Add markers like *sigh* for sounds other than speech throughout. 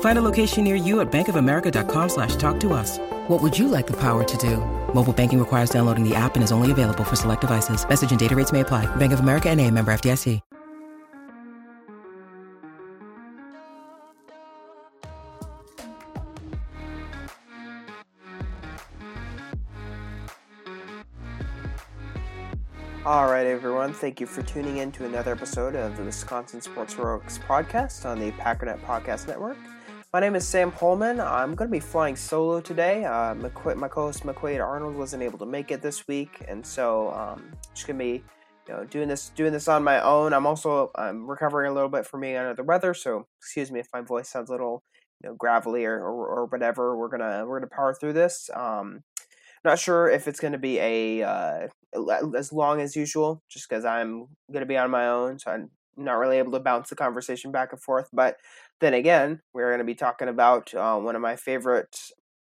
Find a location near you at bankofamerica.com slash talk to us. What would you like the power to do? Mobile banking requires downloading the app and is only available for select devices. Message and data rates may apply. Bank of America and a member FDIC. All right, everyone. Thank you for tuning in to another episode of the Wisconsin Sports Heroics podcast on the Packernet Podcast Network. My name is Sam Holman. I'm going to be flying solo today. Uh, McQu- my co-host McQuaid Arnold wasn't able to make it this week, and so um, just going to be, you know, doing this doing this on my own. I'm also I'm recovering a little bit from being under the weather, so excuse me if my voice sounds a little, you know, gravelly or, or, or whatever. We're gonna we're gonna power through this. Um, not sure if it's going to be a uh, as long as usual, just because I'm going to be on my own, so I'm not really able to bounce the conversation back and forth. But then again, we're going to be talking about uh, one of my favorite,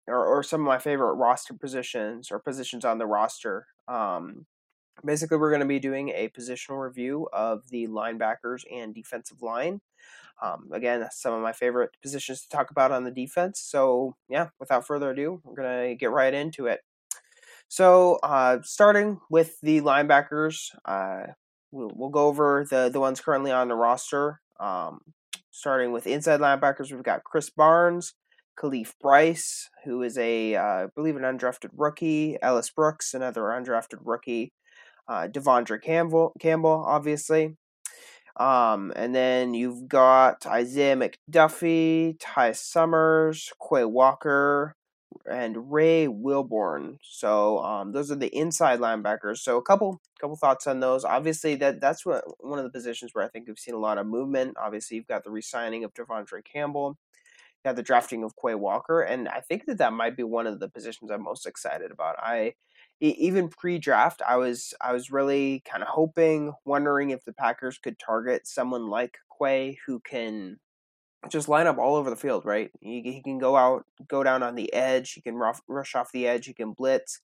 or, or some of my favorite roster positions or positions on the roster. Um, basically, we're going to be doing a positional review of the linebackers and defensive line. Um, again, some of my favorite positions to talk about on the defense. So, yeah, without further ado, we're going to get right into it. So, uh, starting with the linebackers, uh, we'll, we'll, go over the, the ones currently on the roster. Um, starting with inside linebackers, we've got Krys Barnes, Khalif Bryce, who is a, uh, I believe, an undrafted rookie, Ellis Brooks, another undrafted rookie, uh, De'Vondre Campbell, Campbell, obviously. Um, and then you've got Isaiah McDuffie, Ty Summers, Quay Walker, and Ray Wilborn. So um, those are the inside linebackers. So a couple couple thoughts on those. Obviously, that that's what, one of the positions where I think we've seen a lot of movement. Obviously, you've got the re-signing of De'Vondre Campbell. You have the drafting of Quay Walker, and I think that that might be one of the positions I'm most excited about. I even pre-draft, I was I was really kind of hoping, wondering if the Packers could target someone like Quay who can just line up all over the field, right? He, he can go out, go down on the edge. He can rush, rush off the edge. He can blitz.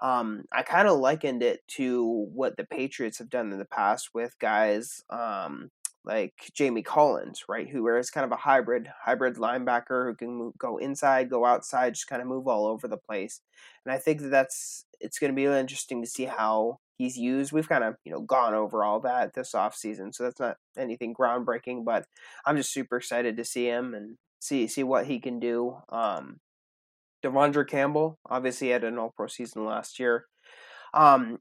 Um, I kind of likened it to what the Patriots have done in the past with guys um, like Jamie Collins, right? Who is kind of a hybrid, hybrid linebacker who can move, go inside, go outside, just kind of move all over the place. And I think that that's it's going to be interesting to see how he's used. We've kind of, you know, gone over all that this off season, so that's not anything groundbreaking, but I'm just super excited to see him and see see what he can do. Um De'Vondre Campbell obviously had an all pro season last year. Um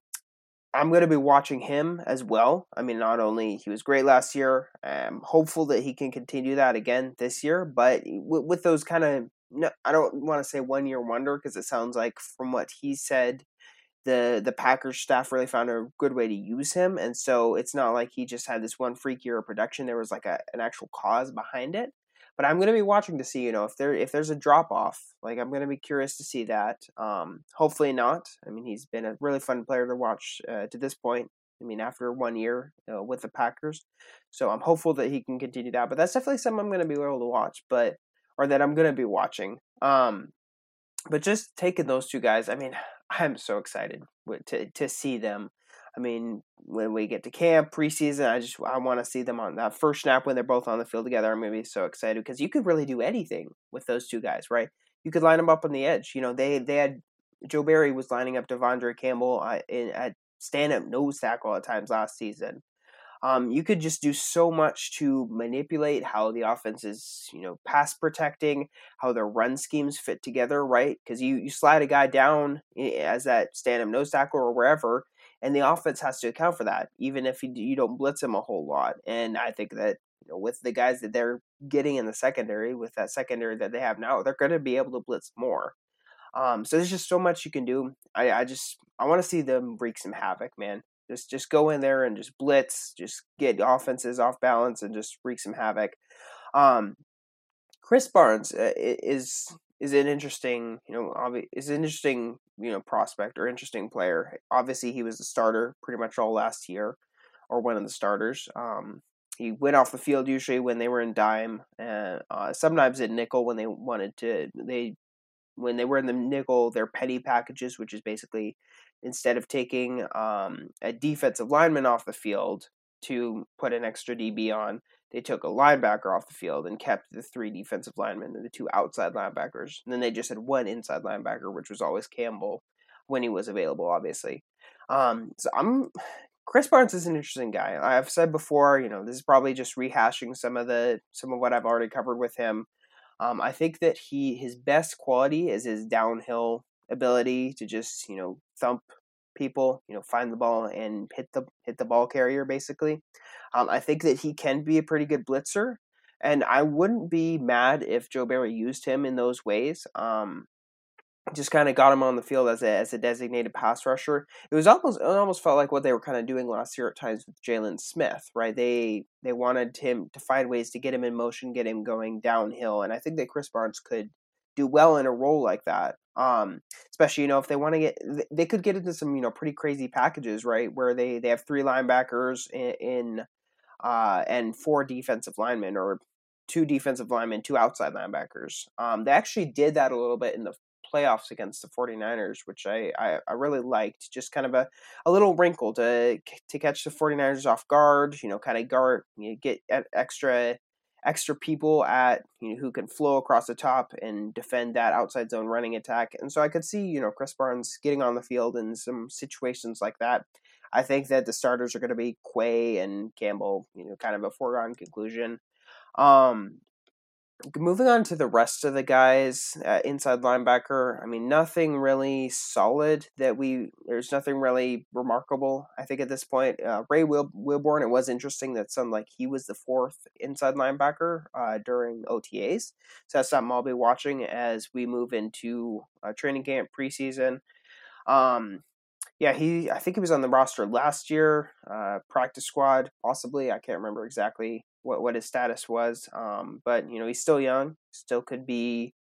I'm going to be watching him as well. I mean, not only he was great last year, I'm hopeful that he can continue that again this year, but with, with those kind of no, I don't want to say one year wonder because it sounds like from what he said the the Packers staff really found a good way to use him, and so it's not like he just had this one freak year of production. There was like a, an actual cause behind it. But I'm going to be watching to see, you know, if there if there's a drop off. Like I'm going to be curious to see that. Um, hopefully not. I mean, he's been a really fun player to watch uh, to this point. I mean, after one year with the Packers, so I'm hopeful that he can continue that. But that's definitely something I'm going to be able to watch, but or that I'm going to be watching. Um, but just taking those two guys, I mean, I'm so excited to to see them. I mean, when we get to camp preseason, I just I want to see them on that first snap when they're both on the field together. I'm gonna be so excited because you could really do anything with those two guys, right? You could line them up on the edge. You know, they they had Joe Barry was lining up De'Vondre Campbell uh, at stand up nose tackle at times last season. Um, you could just do so much to manipulate how the offense is, you know, pass protecting, how their run schemes fit together, right? Because you, you slide a guy down as that stand up nose tackle or wherever, and the offense has to account for that, even if you, you don't blitz him a whole lot. And I think that you know, with the guys that they're getting in the secondary, with that secondary that they have now, they're going to be able to blitz more. Um, so there's just so much you can do. I, I just I want to see them wreak some havoc, man. Just just go in there and just blitz, just get offenses off balance and just wreak some havoc. Um, Krys Barnes uh, is is an interesting, you know, is an interesting, you know, prospect or interesting player. Obviously, he was the starter pretty much all last year, or one of the starters. Um, he went off the field usually when they were in dime, and uh, sometimes in nickel when they wanted to. They when they were in the nickel, their petty packages, which is basically instead of taking um, a defensive lineman off the field to put an extra DB on, they took a linebacker off the field and kept the three defensive linemen and the two outside linebackers. And then they just had one inside linebacker, which was always Campbell when he was available, obviously. Um, so I'm Krys Barnes is an interesting guy. I've said before, you know, this is probably just rehashing some of the some of what I've already covered with him. Um, I think that he his best quality is his downhill ability to just you know thump people, you know, find the ball and hit the hit the ball carrier basically. Um, I think that he can be a pretty good blitzer, and I wouldn't be mad if Joe Barry used him in those ways. Um, just kind of got him on the field as a as a designated pass rusher. It was almost it almost felt like what they were kind of doing last year at times with Jalen Smith, right? They they wanted him to find ways to get him in motion, get him going downhill, and I think that Krys Barnes could do well in a role like that. Um, especially you know if they want to get, they could get into some you know pretty crazy packages, right? Where they they have three linebackers in, in uh, and four defensive linemen or two defensive linemen, two outside linebackers. Um, they actually did that a little bit in the playoffs against the 49ers, which I, I, I, really liked. Just kind of a, a little wrinkle to to catch the 49ers off guard, you know, kind of guard, you know, get extra extra people at you know who can flow across the top and defend that outside zone running attack. And so I could see, you know, Krys Barnes getting on the field in some situations like that. I think that the starters are going to be Quay and Campbell, you know, kind of a foregone conclusion. Um, moving on to the rest of the guys uh, inside linebacker i mean nothing really solid that we there's nothing really remarkable i think at this point uh, ray Wil- wilborn it was interesting that some like he was the fourth inside linebacker uh, during otas so that's something i'll be watching as we move into uh, training camp preseason um, yeah, he. I think he was on the roster last year, uh, practice squad, possibly. I can't remember exactly what what his status was. Um, but you know, he's still young, still could be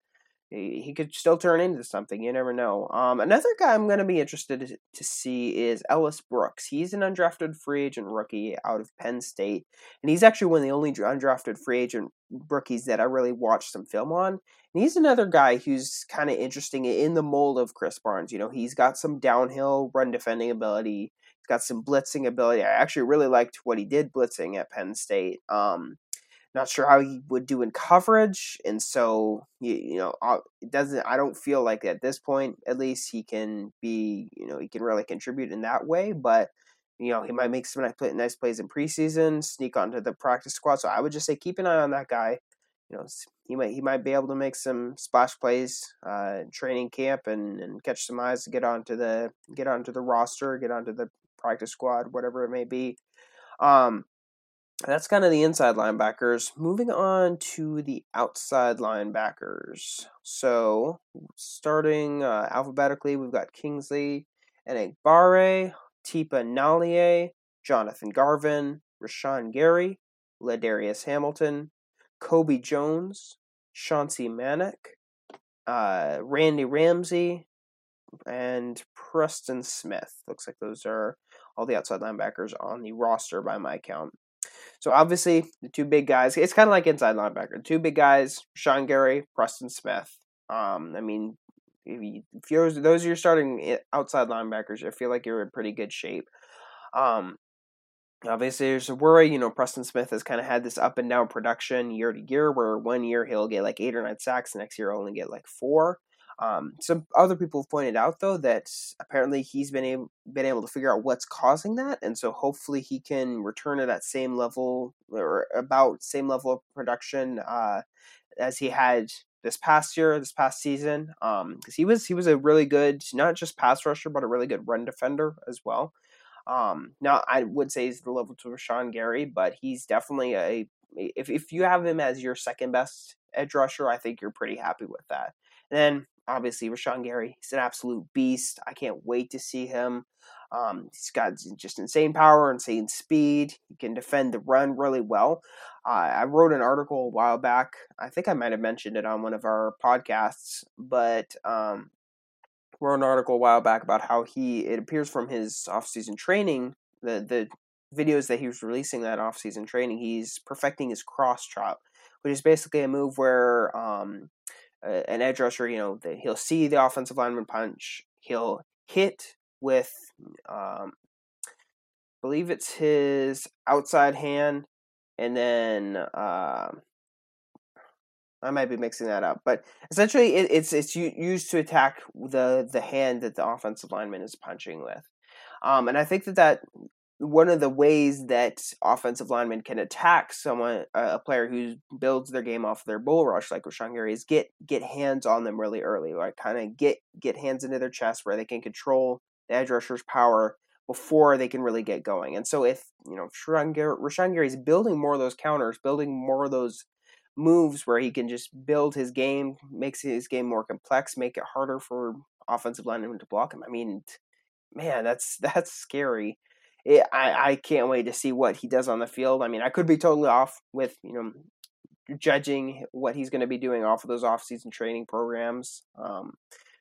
he could still turn into something. You never know. Um, another guy I'm going to be interested to see is Ellis Brooks. He's an undrafted free agent rookie out of Penn State, and he's actually one of the only undrafted free agent rookies that I really watched some film on. And he's another guy who's kind of interesting in the mold of Krys Barnes. You know, he's got some downhill run defending ability. Got some blitzing ability. I actually really liked what he did blitzing at Penn State. Um, not sure how he would do in coverage, and so you, you know it doesn't. I don't feel like at this point, at least, he can be you know he can really contribute in that way. But you know he might make some nice, nice plays in preseason, sneak onto the practice squad. So I would just say keep an eye on that guy. You know he might he might be able to make some splash plays uh, training camp and, and catch some eyes to get onto the get onto the roster, get onto the practice squad, whatever it may be. Um, that's kind of the inside linebackers. Moving on to the outside linebackers. So, starting uh, alphabetically, we've got Kingsley Enagbare, Tipa Galeai, Jonathan Garvin, Rashan Gary, Ladarius Hamilton, Kobe Jones, Chauncey Manac, uh, Randy Ramsey, and Preston Smith. Looks like those are all the outside linebackers on the roster by my count. So obviously the two big guys. It's kind of like inside linebacker. Two big guys: Sean Gary, Preston Smith. Um, I mean, if, you, if you're those are your starting outside linebackers, I feel like you're in pretty good shape. Um, obviously there's a worry. You know, Preston Smith has kind of had this up and down production year to year, where one year he'll get like eight or nine sacks, next year he'll only get like four. Um, some other people have pointed out though that apparently he's been able been able to figure out what's causing that, and so hopefully he can return to that same level or about same level of production uh, as he had this past year, this past season. Because um, he was he was a really good not just pass rusher but a really good run defender as well. Um, now I would say he's the level to Rashan Gary, but he's definitely a if if you have him as your second best edge rusher, I think you're pretty happy with that. And then obviously Rashan Gary, he's an absolute beast. I can't wait to see him Um, he's got just insane power, insane speed. He can defend the run really well. Uh, I wrote an article a while back. I think I might have mentioned it on one of our podcasts, but um, wrote an article a while back about how he. It appears from his off-season training, the the videos that he was releasing that off-season training, he's perfecting his cross chop, which is basically a move where um, an edge rusher, you know, he'll see the offensive lineman punch, he'll hit with, um, believe it's his outside hand, and then uh, I might be mixing that up, but essentially it, it's it's used to attack the the hand that the offensive lineman is punching with, um, and I think that that one of the ways that offensive linemen can attack someone, a player who builds their game off their bull rush, like Rashan Gary, is get get hands on them really early, like kind of get get hands into their chest where they can control the edge rusher's power before they can really get going. And so if you know Rashan Gary, Gary is building more of those counters, building more of those moves where he can just build his game, makes his game more complex, make it harder for offensive linemen to block him. I mean, man, that's *laughs* that's scary it, I I can't wait to see what he does on the field. I mean, I could be totally off with you know judging what he's going to be doing off of those off-season training programs. Um,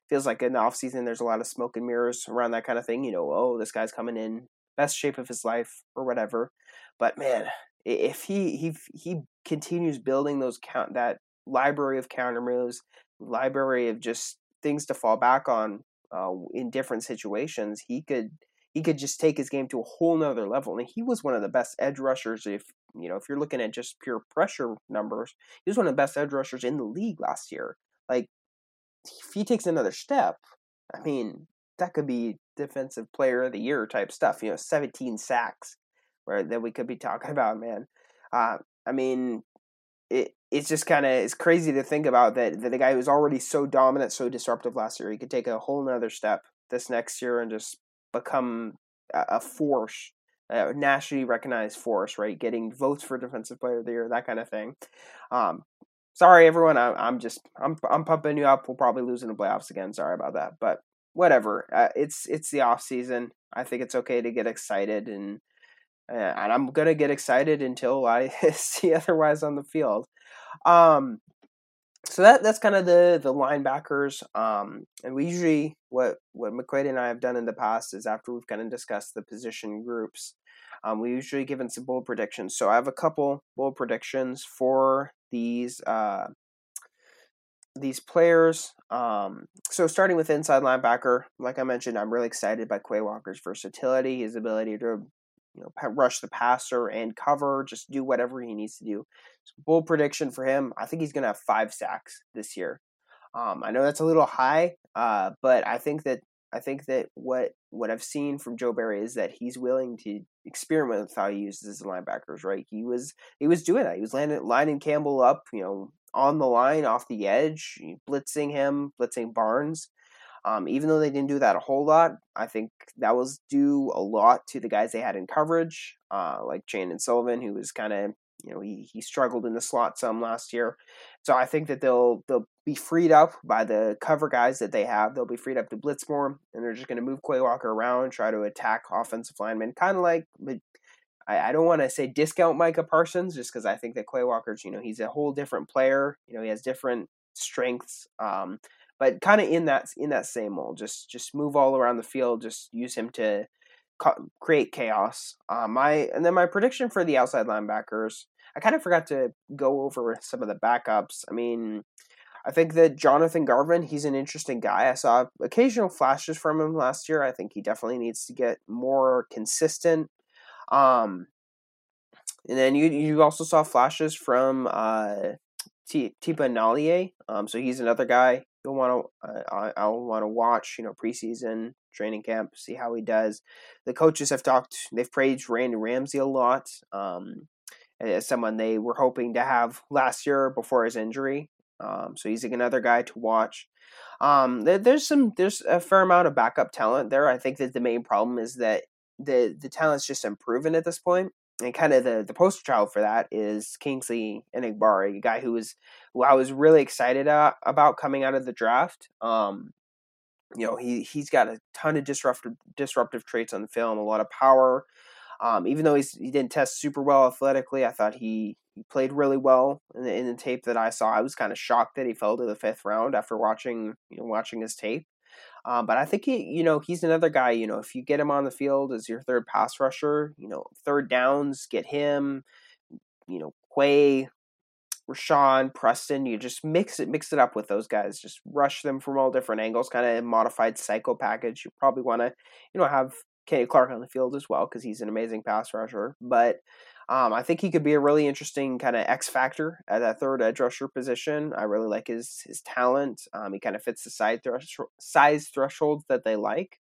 feels like in the off-season there's a lot of smoke and mirrors around that kind of thing. You know, oh, this guy's coming in best shape of his life or whatever. But man, if he he he continues building those count that library of counter moves, library of just things to fall back on uh, in different situations, he could he could just take his game to a whole nother level. And he was one of the best edge rushers. If you know, if you're looking at just pure pressure numbers, he was one of the best edge rushers in the league last year. Like, if he takes another step, I mean, that could be defensive player of the year type stuff. You know, 17 sacks, where that we could be talking *laughs* about, man. Uh, I mean, it it's just kind of it's crazy to think about that, that the guy who's already so dominant, so disruptive last year, he could take a whole nother step this next year and just become a force, a nationally recognized force, right? Getting votes for Defensive Player of the Year, that kind of thing. Um, sorry, everyone. I, am just I'm I'm pumping you up. We'll probably lose in the playoffs again. Sorry about that, but whatever. Uh, it's it's the off season. I think it's okay to get excited, and uh, and I'm gonna get excited until I *laughs* see otherwise on the field. Um, so that that's kind of the the linebackers. Um, and we usually what what McQuaid and I have done in the past is after we've kind of discussed the position groups, um, we usually give given some bold predictions. So I have a couple bold predictions for these uh, these players. Um, so starting with inside linebacker, like I mentioned, I'm really excited by Quay Walker's versatility, his ability to you know, rush the passer and cover, just do whatever he needs to do. So bold prediction for him. I think he's going to have five sacks this year. Um, I know that's a little high, uh, but I think that I think that what what I've seen from Joe Barry is that he's willing to experiment with how he uses his linebackers. Right, he was he was doing that. He was landing, lining Campbell up, you know, on the line, off the edge, blitzing him, blitzing Barnes. Um, even though they didn't do that a whole lot, I think that was due a lot to the guys they had in coverage, uh, like Chandon Sullivan, who was kind of you know he, he struggled in the slot some last year. So I think that they'll they'll be freed up by the cover guys that they have. They'll be freed up to blitz more, and they're just going to move Quay Walker around, try to attack offensive linemen, kind of like. I, I don't want to say discount Micah Parsons just because I think that Quay Walker's, you know, he's a whole different player. You know, he has different strengths. Um, but kind of in that in that same mold. Just just move all around the field. Just use him to co- create chaos. Uh, my and then my prediction for the outside linebackers. I kind of forgot to go over some of the backups. I mean, I think that Jonathan Garvin, he's an interesting guy. I saw occasional flashes from him last year. I think he definitely needs to get more consistent. Um, and then you you also saw flashes from uh, T- Tipa Galeai. Um, so he's another guy you'll want to I'll want to watch you know preseason training camp see how he does. The coaches have talked they've praised Randy Ramsey a lot um, as someone they were hoping to have last year before his injury. Um, so he's another guy to watch. Um, there, there's some there's a fair amount of backup talent there. I think that the main problem is that the the talent's just improving at this point and kind of the, the poster child for that is Kingsley Enagbare, a guy who was who I was really excited about coming out of the draft. Um, you know, he he's got a ton of disruptive disruptive traits on the film, a lot of power. Um, even though he's, he didn't test super well athletically, I thought he, he played really well in the, in the tape that I saw. I was kind of shocked that he fell to the fifth round after watching you know watching his tape. Um, but I think he, you know, he's another guy. You know, if you get him on the field as your third pass rusher, you know, third downs, get him. You know, Quay, Rashan, Preston, you just mix it, mix it up with those guys. Just rush them from all different angles, kind of modified psycho package. You probably want to, you know, have Kenny Clark on the field as well because he's an amazing pass rusher. But um, I think he could be a really interesting kind of X factor at that third edge rusher position. I really like his his talent. Um, he kind of fits the size thresh- size thresholds that they like.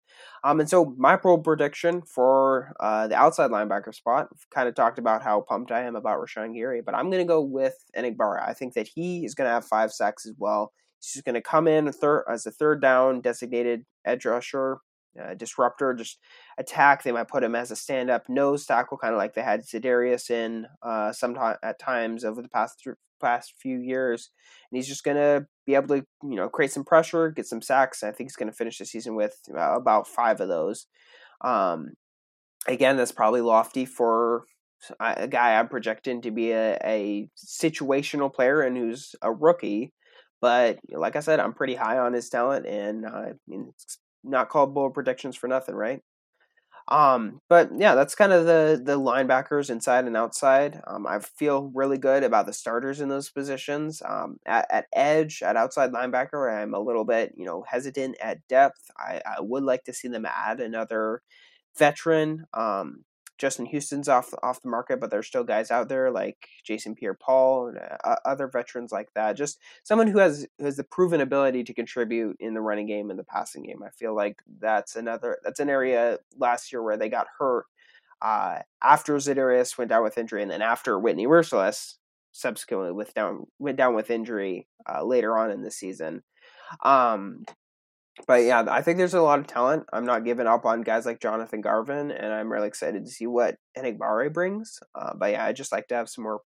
Um, and so my pro prediction for uh, the outside linebacker spot, kind of talked about how pumped I am about Rashan Gary, but I'm going to go with Enagbare. I think that he is going to have five sacks as well. He's just going to come in a as a third down designated edge rusher uh, disruptor, just attack. They might put him as a stand-up nose tackle, kind of like they had Za'Darius in uh, some at times over the past th- past few years. And he's just going to be able to, you know, create some pressure, get some sacks. I think he's going to finish the season with about five of those. Um, again, that's probably lofty for a guy I'm projecting to be a, a situational player and who's a rookie. But like I said, I'm pretty high on his talent, and uh, I mean, it's not called bold predictions for nothing, right? Um, but yeah, that's kind of the the linebackers inside and outside. Um, I feel really good about the starters in those positions. Um, at, at edge, at outside linebacker, I'm a little bit you know hesitant at depth. I, I would like to see them add another veteran. Um, Justin Houston's off off the market, but there's still guys out there like Jason Pierre-Paul and uh, other veterans like that. Just someone who has who has the proven ability to contribute in the running game and the passing game. I feel like that's another that's an area last year where they got hurt uh, after Za'Darius went down with injury, and then after Whitney Mercilus subsequently with down went down with injury uh, later on in the season. Um, but yeah, I think there's a lot of talent. I'm not giving up on guys like Jonathan Garvin, and I'm really excited to see what Enagbare brings. Uh, but yeah, I just like to have some more.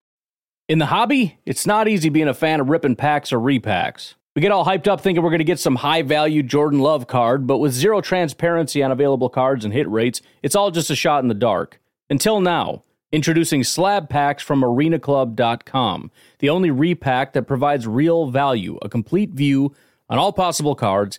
In the hobby, it's not easy being a fan of ripping packs or repacks. We get all hyped up thinking we're going to get some high value Jordan Love card, but with zero transparency on available cards and hit rates, it's all just a shot in the dark. Until now, introducing slab packs from arenaclub.com, the only repack that provides real value, a complete view on all possible cards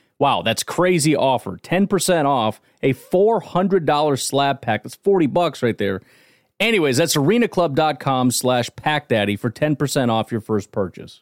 Wow, that's crazy offer. 10% off a $400 slab pack. That's 40 bucks right there. Anyways, that's arenaclub.com slash packdaddy for 10% off your first purchase.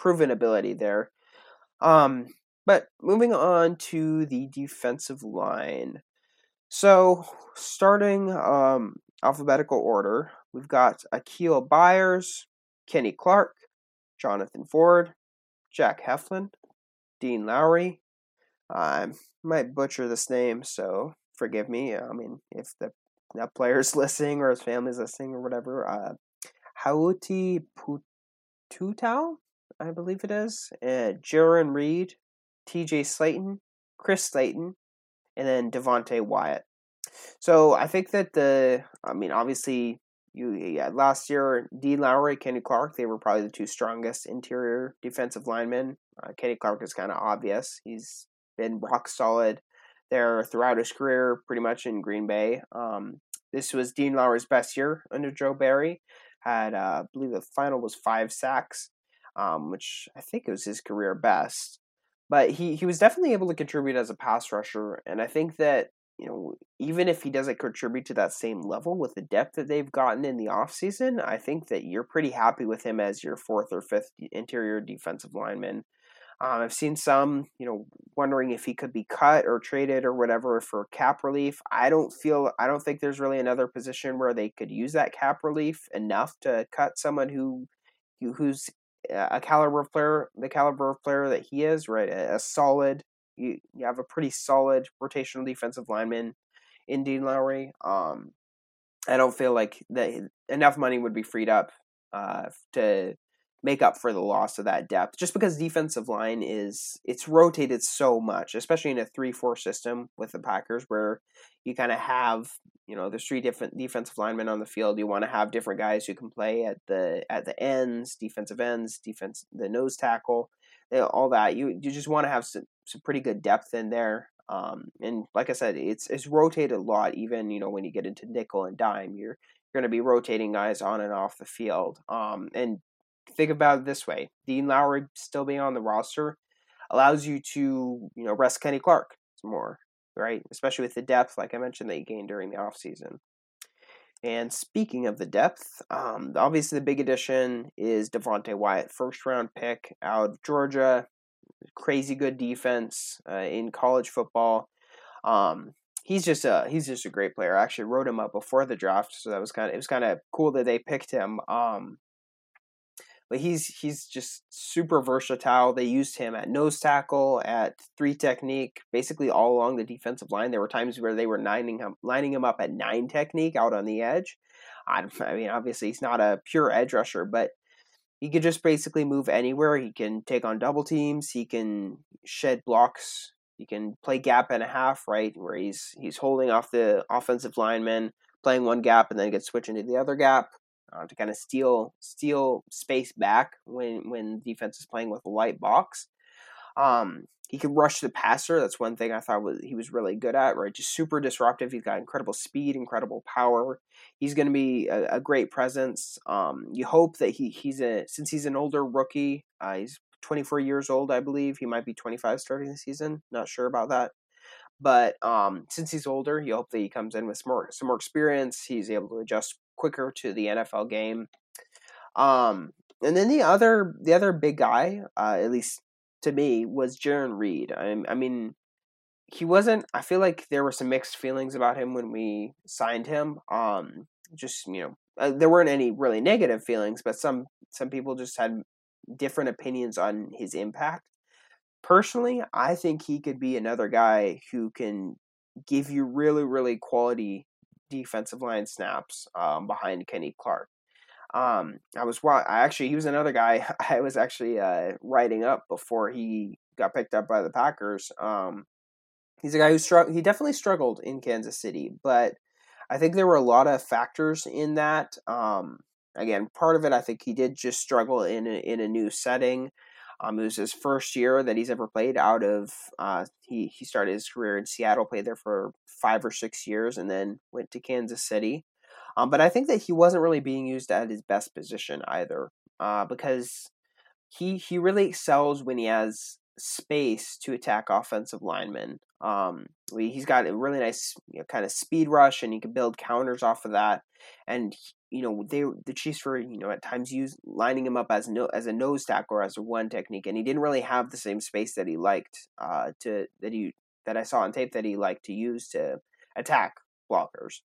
proven ability there. Um, but moving on to the defensive line. So, starting um, alphabetical order, we've got Akial Byers, Kenny Clark, Jonathan Ford, Jack Heflin, Dean Lowry. I might butcher this name, so forgive me. I mean, if the that player's *laughs* listening or his family's listening or whatever. Uh, Hauti Pututau? I believe it is, uh, Jarran Reed, T.J. Slaton, Chris Slayton, and then Devonte Wyatt. So I think that the, I mean, obviously, you yeah, last year, Dean Lowry, Kenny Clark, they were probably the two strongest interior defensive linemen. Uh, Kenny Clark is kind of obvious; he's been rock solid there throughout his career, pretty much in Green Bay. Um, this was Dean Lowry's best year under Joe Barry. Had, uh, I believe, the final was five sacks um, which I think was his career best. but he he was definitely able to contribute as a pass rusher, and I think that you know even if he doesn't contribute to that same level with the depth that they've gotten in the offseason, I think that you're pretty happy with him as your fourth or fifth interior defensive lineman. Um, I've seen some, you know, wondering if he could be cut or traded or whatever for cap relief. I don't feel, I don't think there's really another position where they could use that cap relief enough to cut someone who, who's a caliber of player, the caliber of player that he is, right? A, a solid, you, you have a pretty solid rotational defensive lineman in Dean Lowry. Um, I don't feel like that enough money would be freed up uh, to make up for the loss of that depth just because defensive line is it's rotated so much especially in a 3-4 system with the packers where you kind of have you know there's three different defensive linemen on the field you want to have different guys who can play at the at the ends defensive ends defense the nose tackle all that you you just want to have some, some pretty good depth in there um, and like i said it's it's rotated a lot even you know when you get into nickel and dime you're you're going to be rotating guys on and off the field. Um, and think about it this way: Dean Lowry still being on the roster allows you to, you know, rest Kenny Clark more, right? Especially with the depth, like I mentioned, that you gained during the offseason. And speaking of the depth, um, obviously the big addition is Devonte Wyatt, first round pick out of Georgia. Crazy good defense uh, in college football. Um, he's just a he's just a great player. I actually wrote him up before the draft, so that was kind of it was kind of cool that they picked him. Um, but he's he's just super versatile. They used him at nose tackle, at three technique, basically all along the defensive line. There were times where they were lining him lining him up at nine technique out on the edge. I, *laughs* I mean, obviously he's not a pure edge rusher, but he could just basically move anywhere. He can take on double teams. He can shed blocks. He can play gap and a half, right, where he's he's holding off the offensive lineman, playing one gap, and then gets switched into the other gap uh, to kind of steal steal space back when when defense is playing with a light box. Um, he can rush the passer. That's one thing I thought was he was really good at. Right, just super disruptive. He's got incredible speed, incredible power. He's going to be a, a, great presence. Um, you hope that he he's a since he's an older rookie. Uh, he's 24 years old, I believe. He might be 25 starting the season. Not sure about that. But um, since he's older, you hope that he comes in with some more, some more experience. He's able to adjust quicker to the NFL game. Um, and then the other the other big guy, uh, at least to me, was Jarran Reed. I, I mean, he wasn't. I feel like there were some mixed feelings about him when we signed him. Um, just you know, uh, there weren't any really negative feelings, but some some people just had different opinions on his impact. Personally, I think he could be another guy who can give you really, really quality defensive line snaps um, behind Kenny Clark. Um, I was I actually he was another guy *laughs* I was actually uh, writing up before he got picked up by the Packers. Um, he's a guy who struggled. He definitely struggled in Kansas City, but I think there were a lot of factors in that. Um, again, part of it I think he did just struggle in a, in a new setting. Um, it was his first year that he's ever played out of. Uh, he he started his career in Seattle, played there for five or six years, and then went to Kansas City. Um, but I think that he wasn't really being used at his best position either, uh, because he he really excels when he has space to attack offensive linemen. Um, he's got a really nice you know, kind of speed rush, and he can build counters off of that. And you know they the Chiefs were you know at times use lining him up as no as a nose tackle or as a one technique, and he didn't really have the same space that he liked uh, to that he that I saw on tape that he liked to use to attack blockers.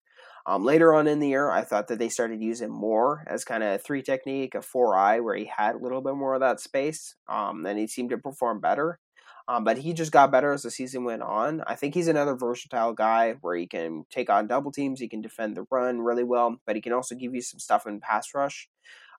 Um, later on in the year, I thought that they started using more as kind of a three technique, a four eye, where he had a little bit more of that space. Um, and he seemed to perform better. Um, but he just got better as the season went on. I think he's another versatile guy where he can take on double teams, he can defend the run really well, but he can also give you some stuff in pass rush.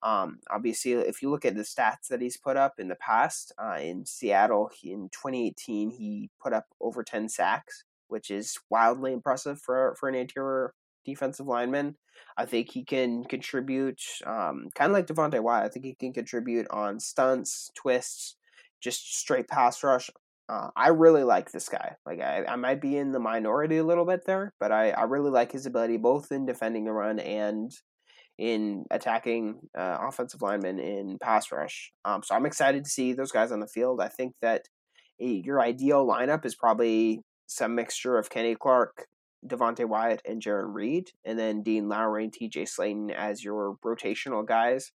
Um, obviously, if you look at the stats that he's put up in the past, uh, in Seattle in 2018, he put up over 10 sacks, which is wildly impressive for for an interior defensive lineman. I think he can contribute, um, kind of like Devonte Wyatt. I think he can contribute on stunts, twists, just straight pass rush. Uh, I really like this guy. Like I, I might be in the minority a little bit there, but I, I really like his ability both in defending the run and in attacking uh, offensive linemen in pass rush. Um, so I'm excited to see those guys on the field. I think that your ideal lineup is probably some mixture of Kenny Clark, Devonte Wyatt, and Jarran Reed, and then Dean Lowry and TJ Slaton as your rotational guys.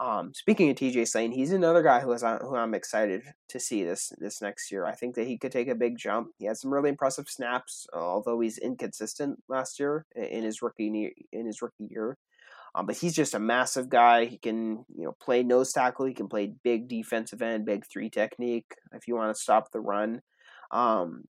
Um, speaking of TJ Slaton, he's another guy who is who I'm excited to see this this next year. I think that he could take a big jump. He had some really impressive snaps, although he's inconsistent last year in his rookie in his rookie year. Um, but he's just a massive guy. He can you know play nose tackle. He can play big defensive end, big three technique. If you want to stop the run, um,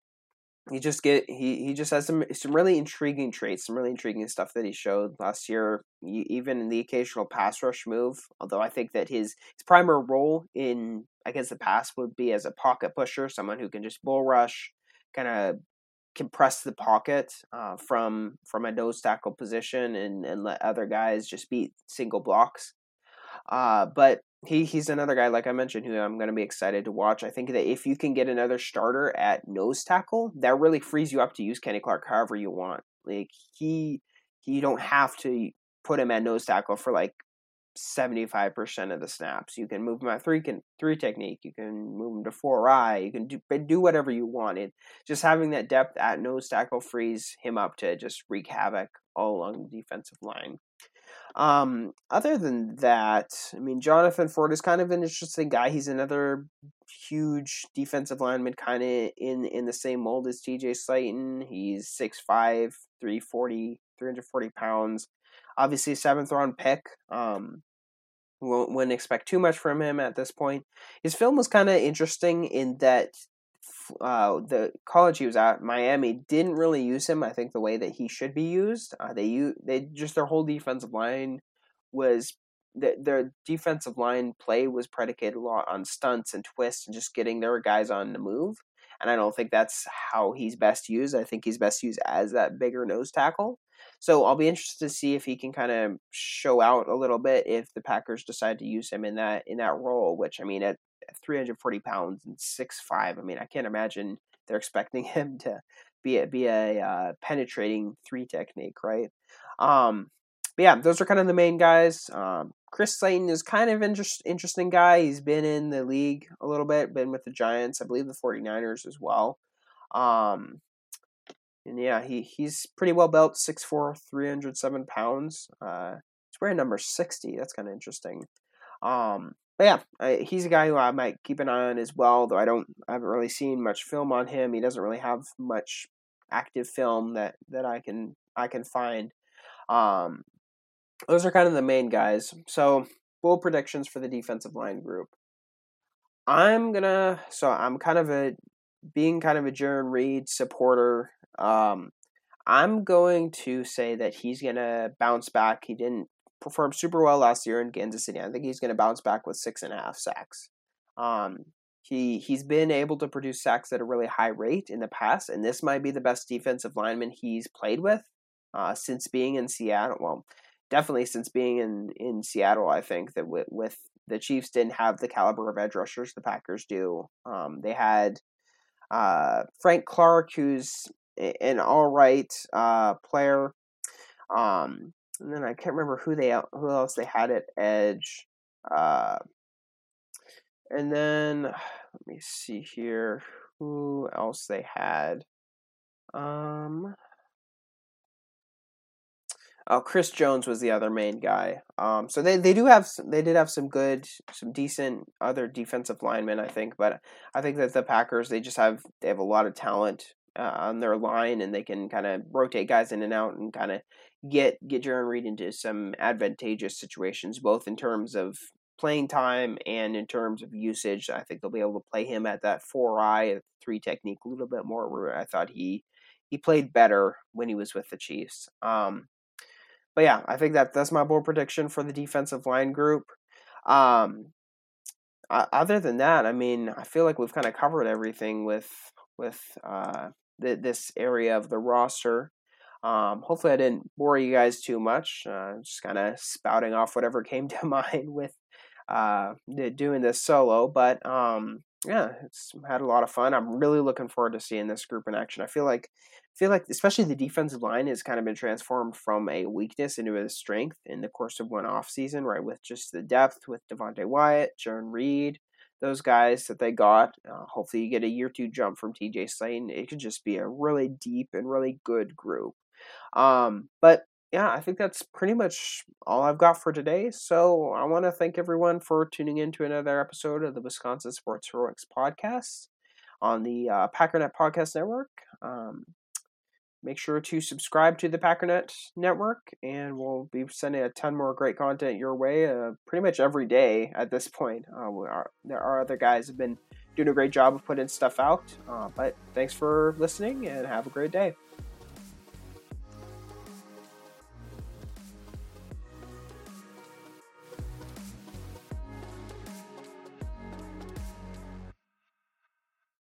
he just get he he just has some some really intriguing traits, some really intriguing stuff that he showed last year, even in the occasional pass rush move. Although I think that his his primary role in I guess the pass would be as a pocket pusher, someone who can just bull rush, kind of compress the pocket uh, from from a nose tackle position and and let other guys just beat single blocks. Uh, but he he's another guy like I mentioned who I'm going to be excited to watch. I think that if you can get another starter at nose tackle, that really frees you up to use Kenny Clark however you want. Like he you don't have to put him at nose tackle for like 75% of the snaps. You can move him at three can three technique. You can move him to four eye. You can do do whatever you want. It just having that depth at nose tackle frees him up to just wreak havoc all along the defensive line. Um, other than that, I mean, Jonathan Ford is kind of an interesting guy. He's another huge defensive lineman, kind of in in the same mold as TJ Slaton. He's 6'5", 340, 340 pounds. Obviously, seventh round pick. Um, wouldn't expect too much from him at this point. His film was kind of interesting in that uh, the college he was at, Miami, didn't really use him. I think the way that he should be used. Uh, they they just their whole defensive line was the, their defensive line play was predicated a lot on stunts and twists and just getting their guys on the move. And I don't think that's how he's best used. I think he's best used as that bigger nose tackle. So I'll be interested to see if he can kind of show out a little bit if the Packers decide to use him in that in that role. Which I mean, at 340 pounds and six five. I mean, I can't imagine they're expecting *laughs* him to be a, be a uh, penetrating three technique, right? Um, but yeah, those are kind of the main guys. Um, Chris Slayton is kind of interest, interesting guy. He's been in the league a little bit, been with the Giants, I believe the 49ers as well. Um, and yeah, he, he's pretty well built, 6'4", 307 pounds. Uh, he's wearing number 60. That's kind of interesting. Um, but yeah, I, he's a guy who I might keep an eye on as well. Though I don't, I haven't really seen much film on him. He doesn't really have much active film that that I can I can find. Um, those are kind of the main guys. So bold predictions for the defensive line group. I'm gonna so I'm kind of a being kind of a Jarran Reed supporter. Um, I'm going to say that he's gonna bounce back. He didn't performed super well last year in Kansas City. I think he's going to bounce back with six and a half sacks. Um, he he's been able to produce sacks at a really high rate in the past, and this might be the best defensive lineman he's played with uh, since being in Seattle. Well, definitely since being in in Seattle. I think that with, with the Chiefs didn't have the caliber of edge rushers the Packers do. Um, they had uh, Frank Clark, who's an all right uh, player. Um, and then I can't remember who they who else they had at edge. Uh, and then *sighs* let me see here who else they had. Um, oh, Chris Jones was the other main guy. Um, so they, they do have some, they did have some good, some decent other defensive linemen, I think. But I think that the Packers they just have they have a lot of talent uh, on their line, and they can kind of rotate guys in and out and kind of get get Jarran Reed into some advantageous situations, both in terms of playing time and in terms of usage. I think they'll be able to play him at that four eye three technique a little bit more. Where I thought he he played better when he was with the Chiefs. Um, but yeah, I think that that's my bold prediction for the defensive line group. Um, other than that, I mean, I feel like we've kind of covered everything with with uh, the, this area of the roster. Um, hopefully, I didn't bore you guys too much. Uh, just kind of spouting off whatever came *laughs* to mind with uh, doing this solo. But um, yeah, it's had a lot of fun. I'm really looking forward to seeing this group in action. I feel like, feel like especially the defensive line has kind of been transformed from a weakness into a strength in the course of one off season, right? With just the depth with Devonte Wyatt, Jarran Reed, those guys that they got. Uh, hopefully, you get a year two jump from TJ Slaton. It could just be a really deep and really good group. Um, but yeah, I think that's pretty much all I've got for today. So I want to thank everyone for tuning in to another episode of the Wisconsin Sports Heroics podcast on the uh, Packernet Podcast Network. Um, make sure to subscribe to the Packernet Network, and we'll be sending a ton more great content your way uh, pretty much every day at this point. Uh, are, there are other guys have been doing a great job of putting stuff out. Uh, but thanks for listening, and have a great day.